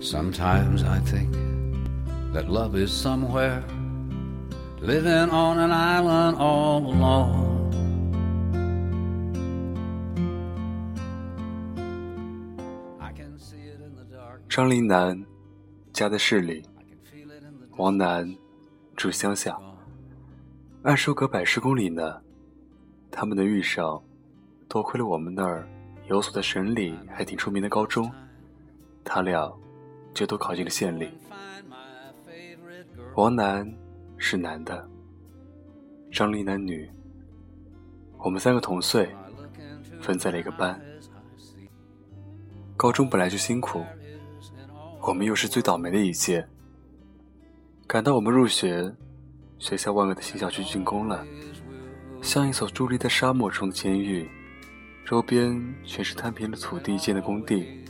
Sometimes I think that love is somewhere living on an island all alone. I can see it in the dark. 张林南家在市里王楠住乡下，按说隔百十公里呢。他们的遇上，多亏了我们那儿有所在省里还挺出名的高中，他俩就都考进了县里。王楠是男的，张丽男女。我们三个同岁，分在了一个班。高中本来就辛苦，我们又是最倒霉的一届。赶到我们入学，学校万恶的新校区竣工了，像一所伫立在沙漠中的监狱，周边全是摊平了土地建的工地。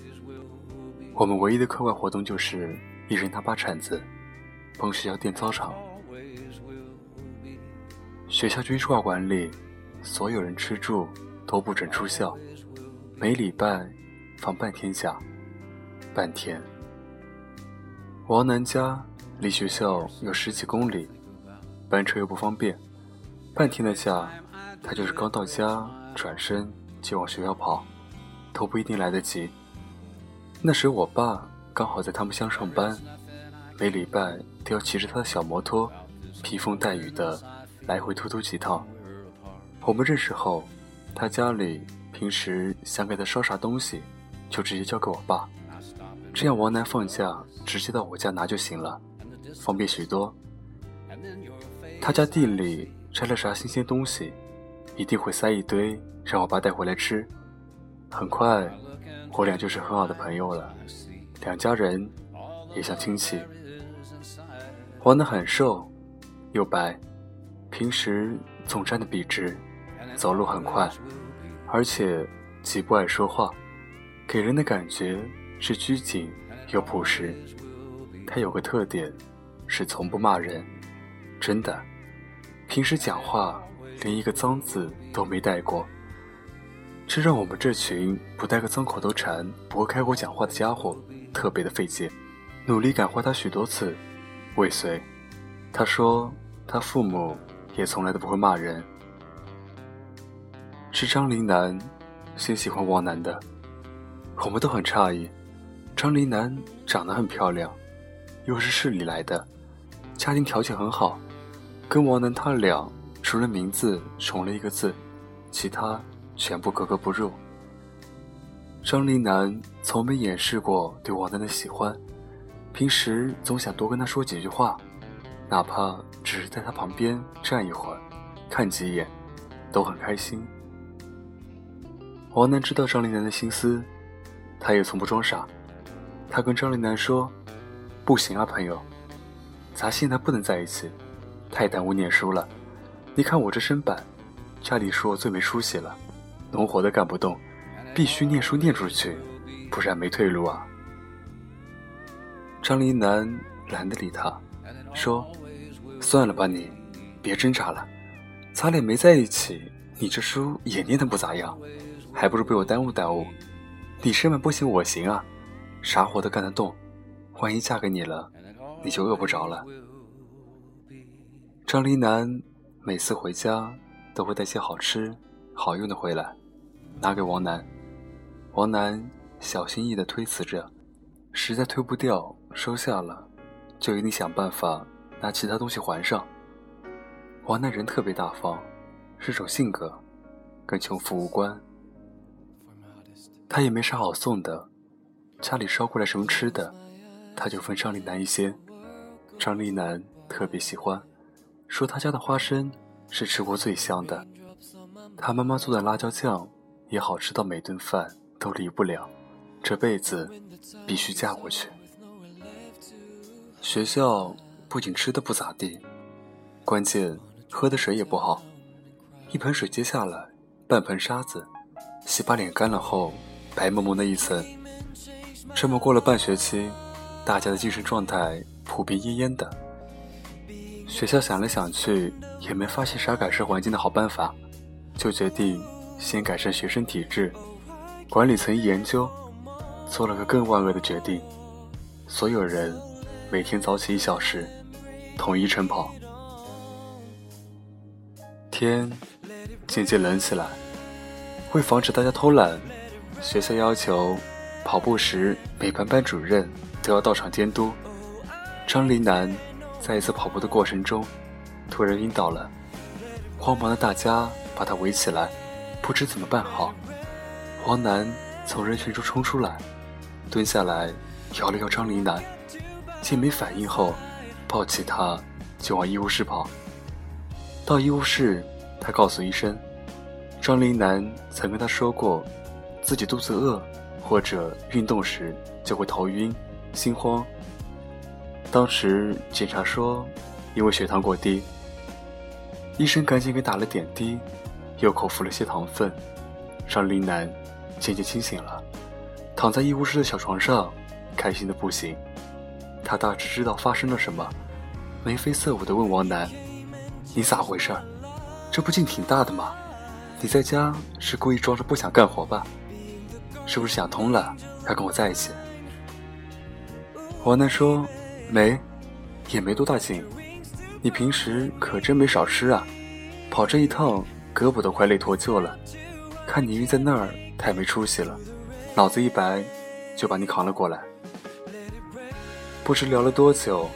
我们唯一的课外活动就是一人拿把铲子，帮学校垫操场。学校军事化管理，所有人吃住都不准出校，每礼拜放半天假，半天。王楠家离学校有十几公里，班车又不方便，半天的假，他就是刚到家转身就往学校跑，都不一定来得及。那时我爸刚好在他们乡上班，每礼拜都要骑着他的小摩托，披风带雨的来回突突几趟。我们认识后，他家里平时想给他烧啥东西，就直接交给我爸，这样王楠放假直接到我家拿就行了，方便许多。他家地里摘了啥新鲜东西，一定会塞一堆让我爸带回来吃。很快，我俩就是很好的朋友了，两家人也像亲戚。王的很瘦，又白，平时总站得笔直，走路很快，而且极不爱说话，给人的感觉是拘谨又朴实。他有个特点，是从不骂人，真的，平时讲话连一个脏字都没带过。这让我们这群不带个脏口头禅、不会开口讲话的家伙特别的费解，努力感化他许多次，未遂。他说他父母也从来都不会骂人。是张林南先喜欢王楠的，我们都很诧异。张林南长得很漂亮，又是市里来的，家庭条件很好，跟王楠他俩除了名字重了一个字，其他全部格格不入。张林南从没掩饰过对王楠的喜欢，平时总想多跟他说几句话，哪怕只是在他旁边站一会儿，看几眼，都很开心。王楠知道张林南的心思，他也从不装傻。他跟张林南说：“不行啊，朋友，咱现在不能在一起，太耽误念书了。你看我这身板，家里说我最没出息了，农活都干不动，必须念书念出去，不然没退路啊。”张林南懒得理他，说：“算了吧你，别挣扎了，咱俩没在一起，你这书也念得不咋样。”还不如被我耽误耽误。你身板不行，我行啊，啥活都干得动。万一嫁给你了，你就饿不着了。张林南每次回家都会带些好吃好用的回来，拿给王楠。王楠小心翼翼地推辞着，实在推不掉，收下了，就一定想办法拿其他东西还上。王楠人特别大方，是种性格，跟穷富无关。他也没啥好送的，家里捎过来什么吃的，他就分张丽楠一些。张丽楠特别喜欢，说他家的花生是吃过最香的，他妈妈做的辣椒酱也好吃到每顿饭都离不了，这辈子必须嫁过去。学校不仅吃的不咋地，关键喝的水也不好，一盆水接下来，半盆沙子，洗把脸干了后。白蒙蒙的一层，这么过了半学期，大家的精神状态普遍恹恹的。学校想来想去，也没发现啥改善环境的好办法，就决定先改善学生体质。管理层一研究，做了个更万恶的决定：所有人每天早起一小时，统一晨跑。天渐渐冷起来，为防止大家偷懒，学校要求跑步时每班班主任都要到场监督。张林南在一次跑步的过程中突然晕倒了，慌忙的大家把他围起来，不知怎么办好。王楠从人群中冲出来，蹲下来摇了摇张林南，见没反应后，抱起他就往医务室跑。到医务室，他告诉医生，张林南曾跟他说过，自己肚子饿或者运动时就会头晕、心慌。当时检查说，因为血糖过低。医生赶紧给打了点滴，又口服了些糖分。让林南渐渐清醒了，躺在医务室的小床上，开心的不行。他大致知道发生了什么，眉飞色舞的问王楠。你咋回事？这不劲挺大的吗？你在家是故意装着不想干活吧？是不是想通了要跟我在一起？王楠说：“没，也没多大劲。你平时可真没少吃啊，跑这一趟胳膊都快累脱臼了。看你晕在那儿太没出息了，脑子一白就把你扛了过来。不知聊了多久，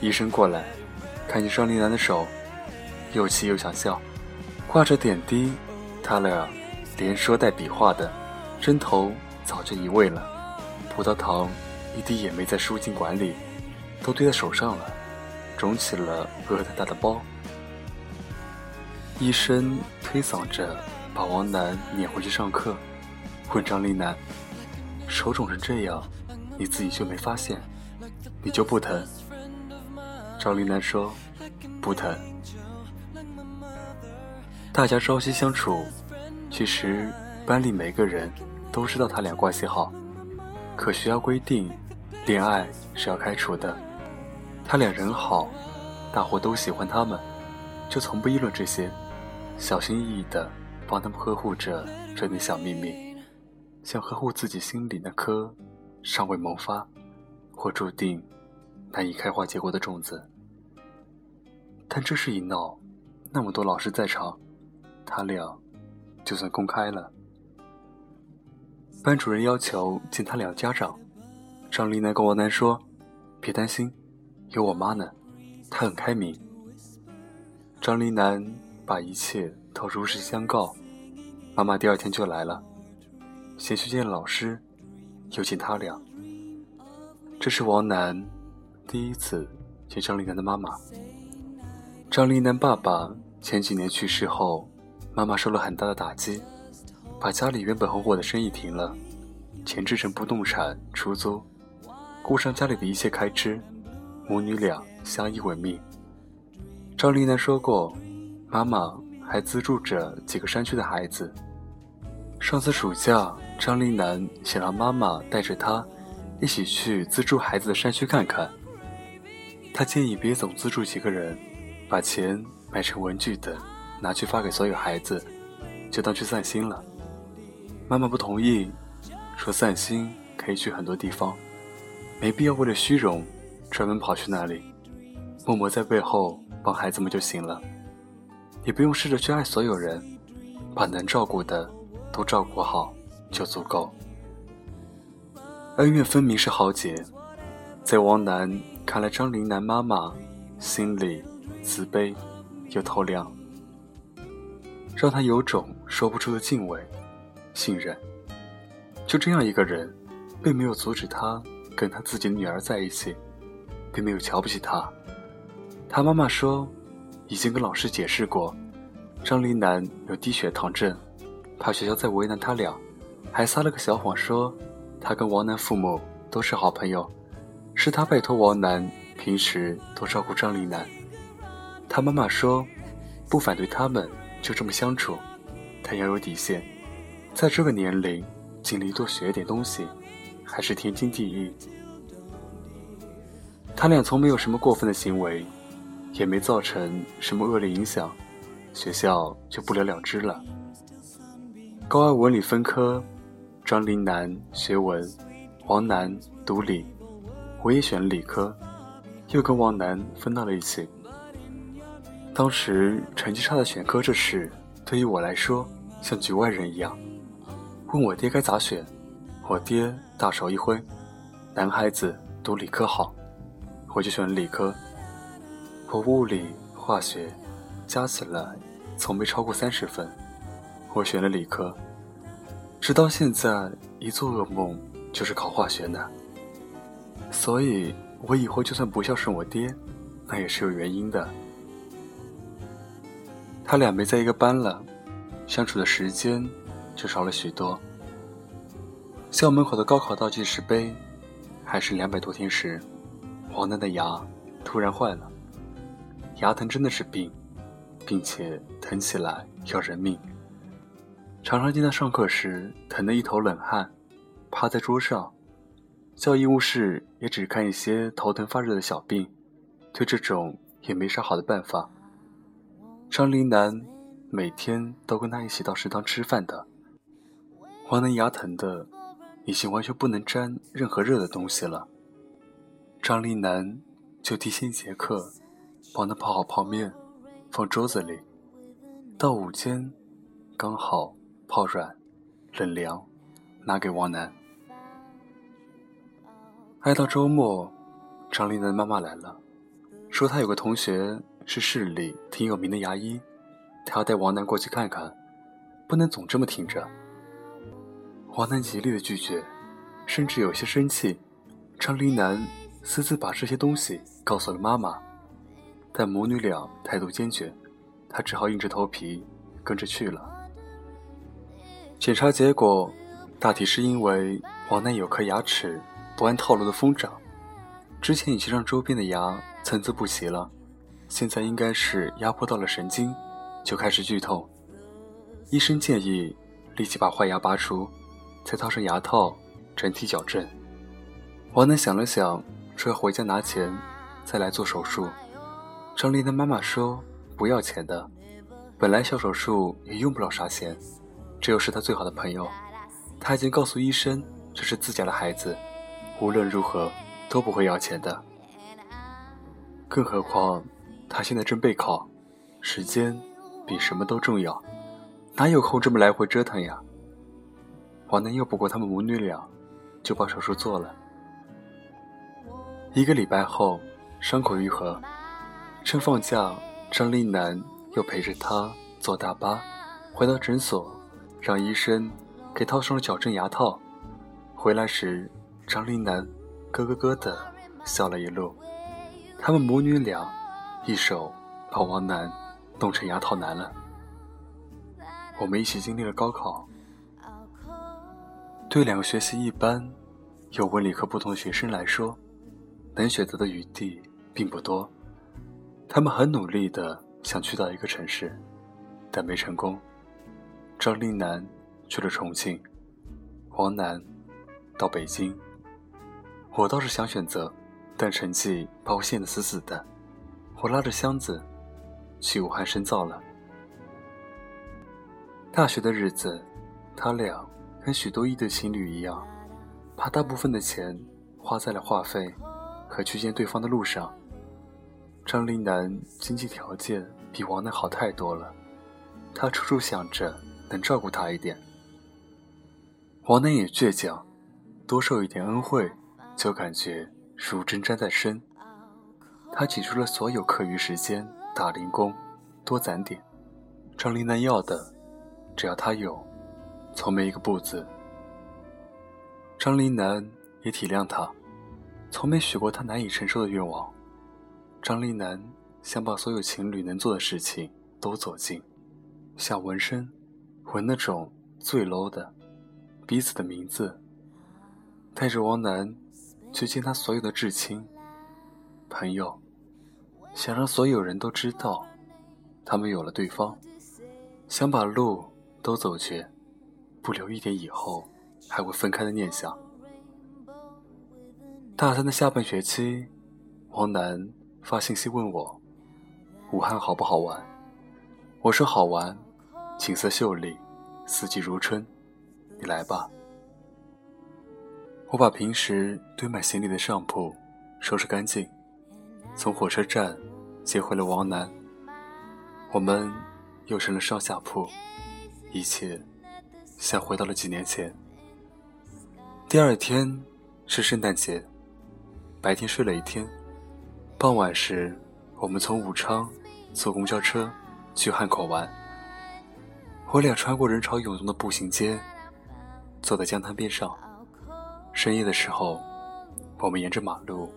医生过来，看见张丽楠的手。”又气又想笑，挂着点滴，他俩连说带比划的，针头早就移位了，葡萄糖一滴也没在输进管里，都堆在手上了，肿起了鹅蛋大的包。医生推搡着把王楠撵回去上课，问张丽楠：“手肿成这样，你自己就没发现？你就不疼？”张丽楠说：“不疼。”大家朝夕相处，其实班里每个人都知道他俩关系好，可学校规定，恋爱是要开除的。他俩人好，大伙都喜欢他们，就从不议论这些，小心翼翼地帮他们呵护着这点小秘密，像呵护自己心里那颗尚未萌发或注定难以开花结果的种子。但这事一闹，那么多老师在场。他俩就算公开了。班主任要求见他俩家长，张丽楠跟王楠说：“别担心，有我妈呢，她很开明。”张丽楠把一切都如实相告，妈妈第二天就来了，先去见老师，又见他俩。这是王楠第一次见张丽楠的妈妈。张丽楠爸爸前几年去世后。妈妈受了很大的打击，把家里原本红火的生意停了，钱置成不动产出租，顾上家里的一切开支，母女俩相依为命。张丽楠说过，妈妈还资助着几个山区的孩子。上次暑假，张丽楠想让妈妈带着她一起去资助孩子的山区看看。他建议别总资助几个人，把钱买成文具等。拿去发给所有孩子，就当去散心了。妈妈不同意，说散心可以去很多地方，没必要为了虚荣专门跑去那里，默默在背后帮孩子们就行了，也不用试着去爱所有人，把能照顾的都照顾好就足够。恩怨分明是豪杰，在王楠看来，张林楠妈妈心里慈悲又透亮。让他有种说不出的敬畏、信任。就这样一个人，并没有阻止他跟他自己的女儿在一起，并没有瞧不起他。他妈妈说，已经跟老师解释过，张林楠有低血糖症，怕学校再为难他俩，还撒了个小谎说，他跟王楠父母都是好朋友，是他拜托王楠平时多照顾张林楠。他妈妈说，不反对他们。就这么相处，但要有底线。在这个年龄，尽力多学点东西，还是天经地义。他俩从没有什么过分的行为，也没造成什么恶劣影响，学校就不了了之了。高二文理分科，张林南学文，王楠读理。我也选了理科，又跟王楠分到了一起。当时成绩差的选科这事，对于我来说像局外人一样。问我爹该咋选，我爹大手一挥：“男孩子读理科好。”我就选了理科。我物理、化学加起来从没超过三十分。我选了理科，直到现在一做噩梦就是考化学呢。所以，我以后就算不孝顺我爹，那也是有原因的。他俩没在一个班了，相处的时间就少了许多。校门口的高考倒计时碑，还是两百多天时，黄楠的牙突然坏了。牙疼真的是病，并且疼起来要人命。常常见他上课时疼得一头冷汗，趴在桌上。校医务室也只看一些头疼发热的小病，对这种也没啥好的办法。张林南每天都跟他一起到食堂吃饭的。王楠牙疼的已经完全不能沾任何热的东西了。张林南就提前一节课帮他泡好泡面，放桌子里。到午间刚好泡软，冷凉，拿给王楠。挨到周末，张林南妈妈来了，说他有个同学。是市里挺有名的牙医，他要带王楠过去看看，不能总这么挺着。王楠极力的拒绝，甚至有些生气。张林南私自把这些东西告诉了妈妈，但母女俩态度坚决，他只好硬着头皮跟着去了。检查结果，大体是因为王楠有颗牙齿不按套路的疯长，之前已经让周边的牙参差不齐了。现在应该是压迫到了神经，就开始剧痛。医生建议立即把坏牙拔出，再套上牙套，整体矫正。王楠想了想，说要回家拿钱，再来做手术。张琳的妈妈说不要钱的，本来小手术也用不了啥钱，这又是他最好的朋友，他已经告诉医生这是自家的孩子，无论如何都不会要钱的。更何况。他现在正备考，时间比什么都重要，哪有空这么来回折腾呀？王楠拗不过他们母女俩，就把手术做了。一个礼拜后，伤口愈合，趁放假，张丽楠又陪着他坐大巴回到诊所，让医生给套上了矫正牙套。回来时，张丽楠咯咯咯的笑了一路。他们母女俩。一手把王楠弄成牙套男了。我们一起经历了高考，对两个学习一般又文理科不同的学生来说，能选择的余地并不多。他们很努力的想去到一个城市，但没成功。张丽楠去了重庆，王楠到北京。我倒是想选择，但成绩把我限得死死的。我拉着箱子去武汉深造了。大学的日子，他俩跟许多一对情侣一样，把大部分的钱花在了话费和去见对方的路上。张林南经济条件比王楠好太多了，他处处想着能照顾他一点。王楠也倔强，多受一点恩惠，就感觉如针扎在身。他挤出了所有课余时间打零工，多攒点。张林南要的，只要他有，从没一个不字。张林南也体谅他，从没许过他难以承受的愿望。张林南想把所有情侣能做的事情都做尽，想纹身，纹那种最 low 的，彼此的名字。带着王楠去见他所有的至亲。朋友，想让所有人都知道，他们有了对方，想把路都走绝，不留一点以后还会分开的念想。大三的下半学期，王楠发信息问我，武汉好不好玩？我说好玩，景色秀丽，四季如春，你来吧。我把平时堆满行李的上铺收拾干净，从火车站接回了王楠。我们又成了上下铺，一切像回到了几年前。第二天是圣诞节，白天睡了一天，傍晚时我们从武昌坐公交车去汉口玩。我俩穿过人潮涌动的步行街，坐在江滩边上。深夜的时候，我们沿着马路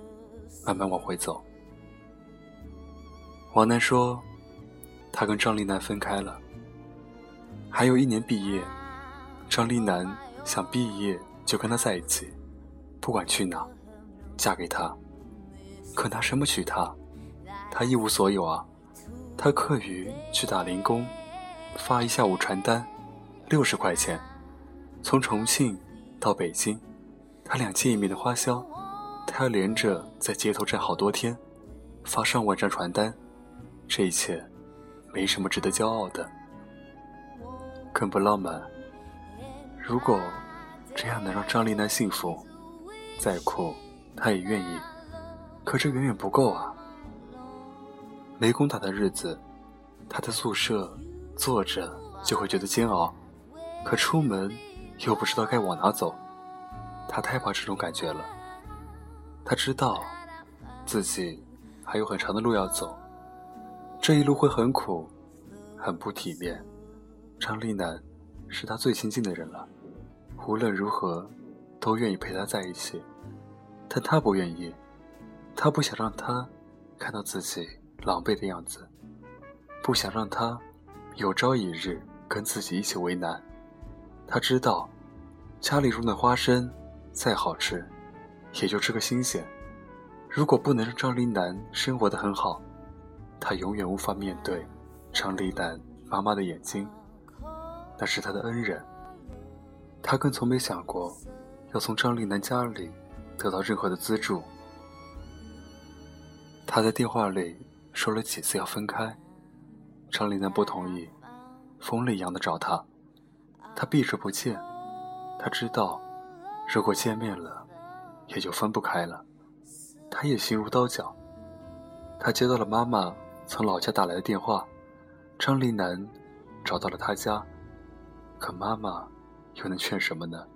慢慢往回走。王楠说。他跟张丽楠分开了，还有一年毕业，张丽楠想毕业就跟他在一起，不管去哪，嫁给他。可拿什么娶她？他一无所有啊！他课余去打零工，发一下午传单，六十块钱。从重庆到北京，他两见一面的花销，他要连着在街头站好多天，发上万张传单，这一切。没什么值得骄傲的，更不浪漫。如果这样能让张丽楠幸福，再苦她也愿意。可这远远不够啊！没工打的日子，他在宿舍坐着就会觉得煎熬，可出门又不知道该往哪走。他太怕这种感觉了。他知道自己还有很长的路要走。这一路会很苦，很不体面。张丽楠是他最亲近的人了，无论如何都愿意陪他在一起，但他不愿意，他不想让他看到自己狼狈的样子，不想让他有朝一日跟自己一起为难。他知道，家里种的花生再好吃，也就吃个新鲜。如果不能让张丽楠生活的很好，他永远无法面对张丽楠妈妈的眼睛，那是他的恩人。他更从没想过要从张丽楠家里得到任何的资助。他在电话里说了几次要分开，张丽楠不同意，疯了一样的找他，他避之不见。他知道，如果见面了，也就分不开了。他也心如刀绞。他接到了妈妈。从老家打来的电话，张丽楠找到了他家，可妈妈又能劝什么呢？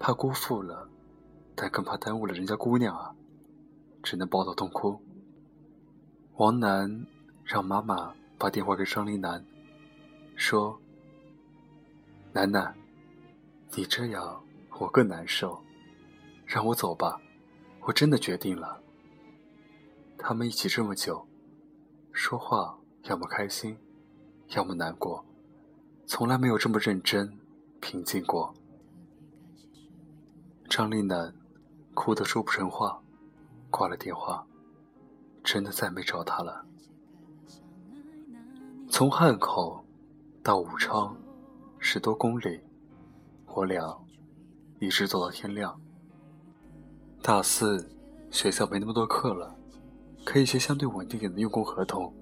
怕辜负了，但更怕耽误了人家姑娘啊，只能抱头痛哭。王楠让妈妈把电话给张丽楠，说：“楠楠，你这样我更难受，让我走吧，我真的决定了。他们一起这么久。”说话要么开心，要么难过，从来没有这么认真、平静过。张丽楠哭得说不成话，挂了电话，真的再没找他了。从汉口到武昌十多公里，我俩一直走到天亮。大四学校没那么多课了。可以写相对稳定点的用工合同，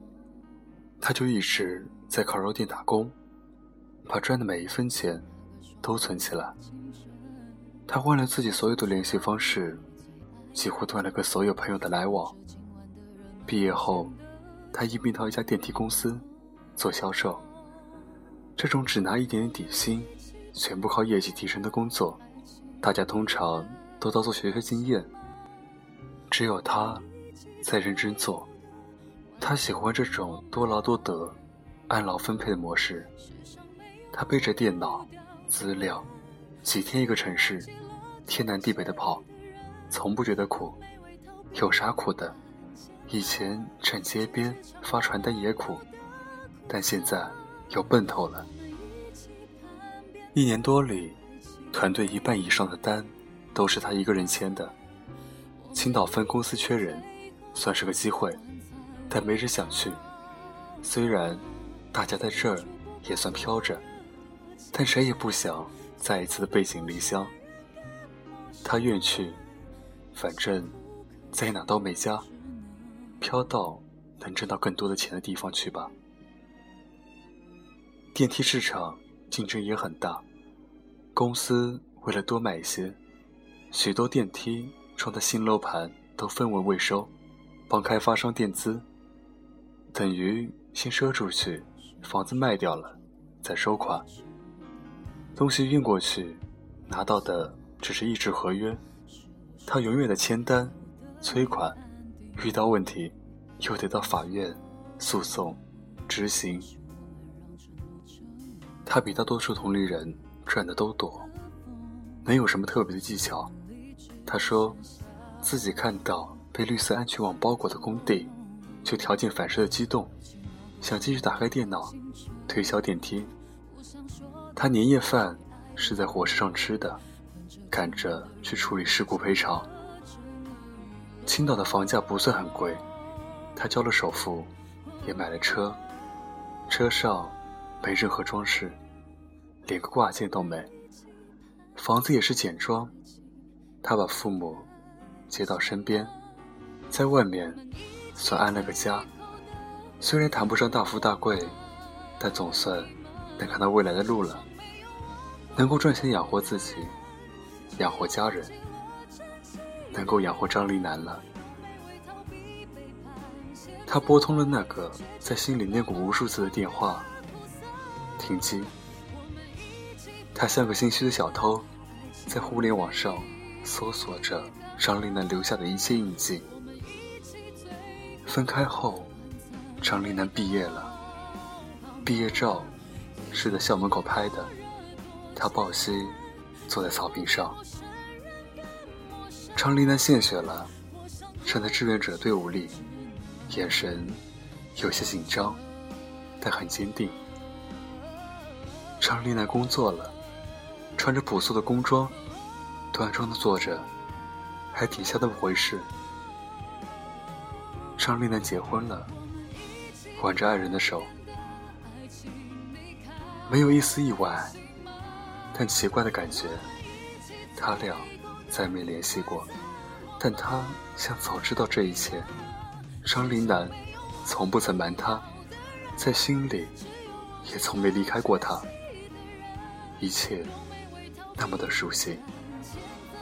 他就一直在烤肉店打工，把赚的每一分钱都存起来。他换了自己所有的联系方式，几乎断了跟所有朋友的来往。毕业后，他应聘到一家电梯公司做销售。这种只拿一点点底薪、全部靠业绩提升的工作，大家通常都当做学学经验。只有他。在认真做，他喜欢这种多劳多得、按劳分配的模式。他背着电脑、资料，几天一个城市，天南地北的跑，从不觉得苦。有啥苦的？以前站街边发传单也苦，但现在有奔头了。一年多里，团队一半以上的单都是他一个人签的。青岛分公司缺人。算是个机会，但没人想去。虽然大家在这儿也算飘着，但谁也不想再一次的背井离乡。他愿去，反正在哪都没家，飘到能挣到更多的钱的地方去吧。电梯市场竞争也很大，公司为了多卖一些，许多电梯装的新楼盘。都分文未收，帮开发商垫资，等于先赊出去，房子卖掉了再收款。东西运过去，拿到的只是一纸合约，他永远的签单、催款，遇到问题又得到法院诉讼、执行。他比大多数同龄人赚的都多，能有什么特别的技巧？他说，自己看到被绿色安全网包裹的工地，就条件反射的激动，想继续打开电脑，推销电梯。他年夜饭是在火车上吃的，赶着去处理事故赔偿。青岛的房价不算很贵，他交了首付，也买了车，车上没任何装饰，连个挂件都没。房子也是简装。他把父母接到身边，在外面算安了个家。虽然谈不上大富大贵，但总算能看到未来的路了。能够赚钱养活自己，养活家人，能够养活张立南了。他拨通了那个在心里念过无数次的电话，停机。他像个心虚的小偷，在互联网上。搜索着张丽楠留下的一切印记。分开后，张丽楠毕业了，毕业照是在校门口拍的，她抱膝坐在草坪上。张丽楠献血了，站在志愿者队伍里，眼神有些紧张，但很坚定。张丽楠工作了，穿着朴素的工装。端庄的坐着，还挺像那么回事。张丽楠结婚了，挽着爱人的手，没有一丝意外，但奇怪的感觉，他俩再没联系过，但他像早知道这一切。张林楠从不曾瞒他，在心里也从没离开过他，一切那么的熟悉。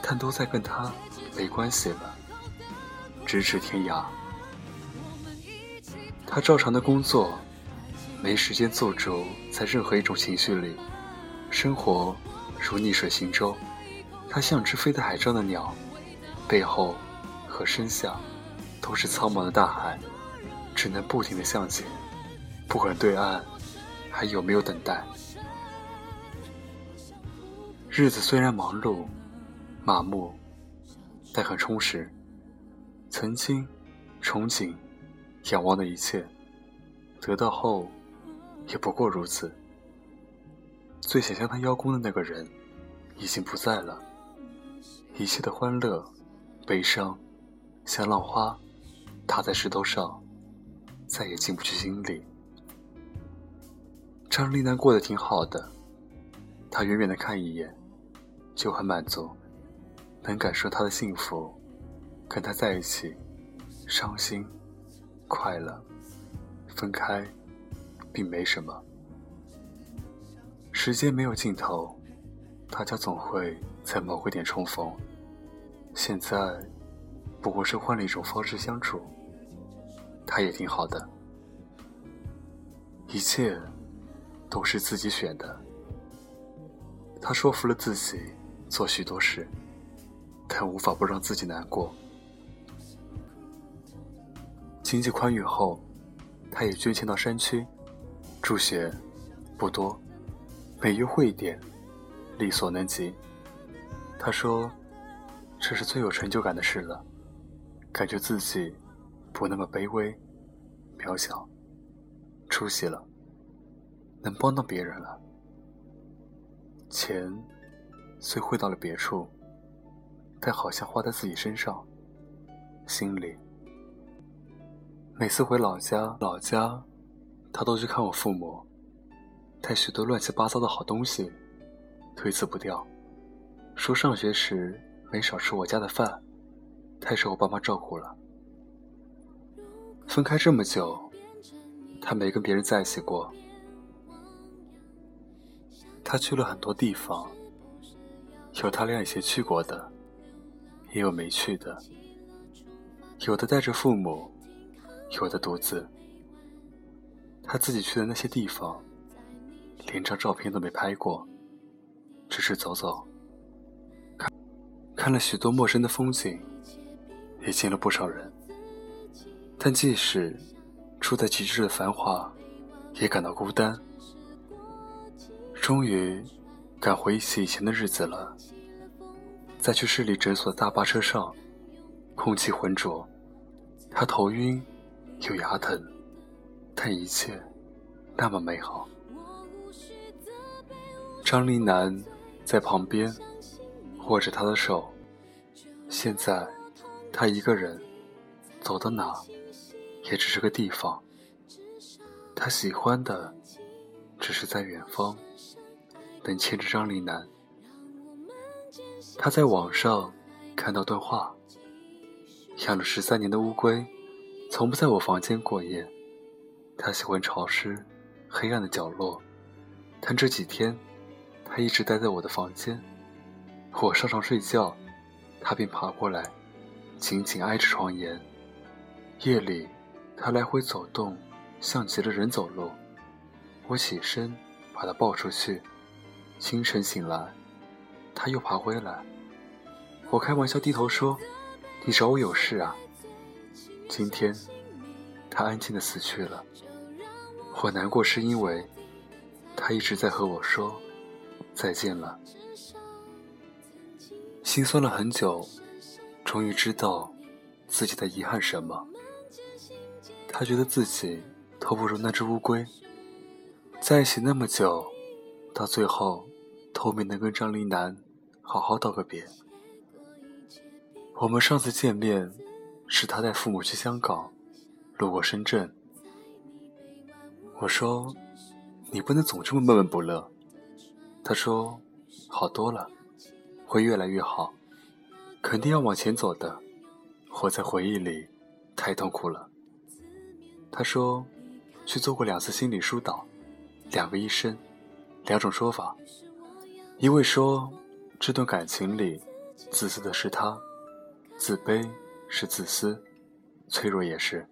但都在跟他没关系了，咫尺天涯。他照常的工作，没时间做主在任何一种情绪里，生活如逆水行舟。他像只飞在海上的鸟，背后和身下都是苍茫的大海，只能不停的向前，不管对岸还有没有等待。日子虽然忙碌。麻木，但很充实。曾经憧憬、仰望的一切，得到后也不过如此。最想向他邀功的那个人，已经不在了。一切的欢乐、悲伤，像浪花打在石头上，再也进不去心里。张丽楠过得挺好的，她远远的看一眼，就很满足。能感受他的幸福，跟他在一起，伤心、快乐、分开，并没什么。时间没有尽头，大家总会在某个点重逢。现在，不过是换了一种方式相处，他也挺好的。一切，都是自己选的。他说服了自己做许多事。但无法不让自己难过。经济宽裕后，他也捐钱到山区，助学，不多，每月汇一点，力所能及。他说：“这是最有成就感的事了，感觉自己不那么卑微、渺小，出息了，能帮到别人了。钱虽汇到了别处。”但好像花在自己身上，心里。每次回老家，老家，他都去看我父母，带许多乱七八糟的好东西，推辞不掉，说上学时没少吃我家的饭，太受我爸妈照顾了。分开这么久，他没跟别人在一起过，他去了很多地方，有他俩以前去过的。也有没去的，有的带着父母，有的独自。他自己去的那些地方，连张照片都没拍过，只是走走，看看了许多陌生的风景，也见了不少人。但即使处在极致的繁华，也感到孤单。终于敢回忆起以前的日子了。在去市里诊所的大巴车上，空气浑浊，他头晕，又牙疼，但一切那么美好。张丽楠在旁边握着他的手，现在他一个人走到哪，也只是个地方。他喜欢的只是在远方能牵着张丽楠。他在网上看到段话：养了十三年的乌龟，从不在我房间过夜。它喜欢潮湿、黑暗的角落，但这几天，它一直待在我的房间。我上床睡觉，他便爬过来，紧紧挨着床沿。夜里，他来回走动，像极了人走路。我起身把他抱出去。清晨醒来。他又爬回来，我开玩笑低头说：“你找我有事啊？”今天，他安静的死去了。我难过是因为，他一直在和我说再见了。心酸了很久，终于知道自己的遗憾什么。他觉得自己都不如那只乌龟，在一起那么久，到最后都没能跟张丽楠。好好道个别。我们上次见面是他带父母去香港，路过深圳。我说：“你不能总这么闷闷不乐。”他说：“好多了，会越来越好，肯定要往前走的。活在回忆里，太痛苦了。”他说：“去做过两次心理疏导，两个医生，两种说法，一位说。”这段感情里，自私的是他，自卑是自私，脆弱也是。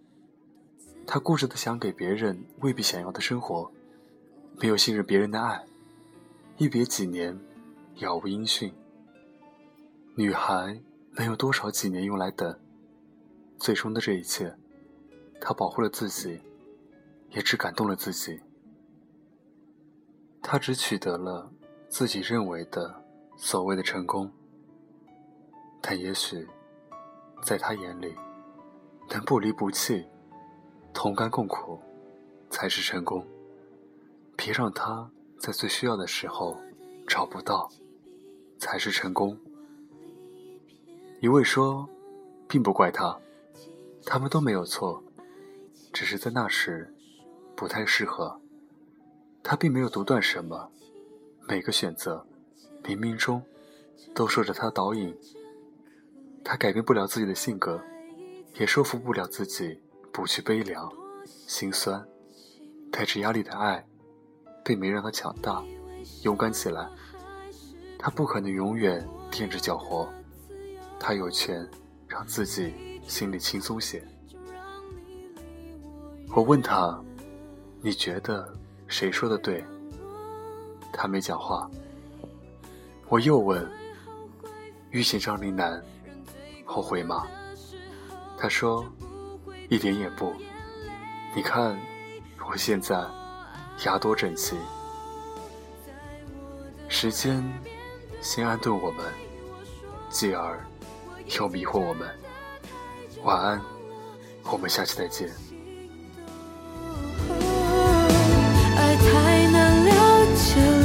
他固执的想给别人未必想要的生活，没有信任别人的爱。一别几年，杳无音讯。女孩能有多少几年用来等？最终的这一切，他保护了自己，也只感动了自己。他只取得了自己认为的。所谓的成功，但也许，在他眼里，能不离不弃、同甘共苦，才是成功。别让他在最需要的时候找不到，才是成功。一位说，并不怪他，他们都没有错，只是在那时不太适合。他并没有独断什么，每个选择。冥冥中，都受着他的导引。他改变不了自己的性格，也说服不了自己不去悲凉、心酸。带着压力的爱，并没让他强大、勇敢起来。他不可能永远垫着脚活，他有权让自己心里轻松些。我问他：“你觉得谁说的对？”他没讲话。我又问：“遇见张林楠，后悔吗？”他说：“一点也不。你看，我现在牙多整齐。时间先安顿我们，继而又迷惑我们。晚安，我们下期再见。”爱太难了解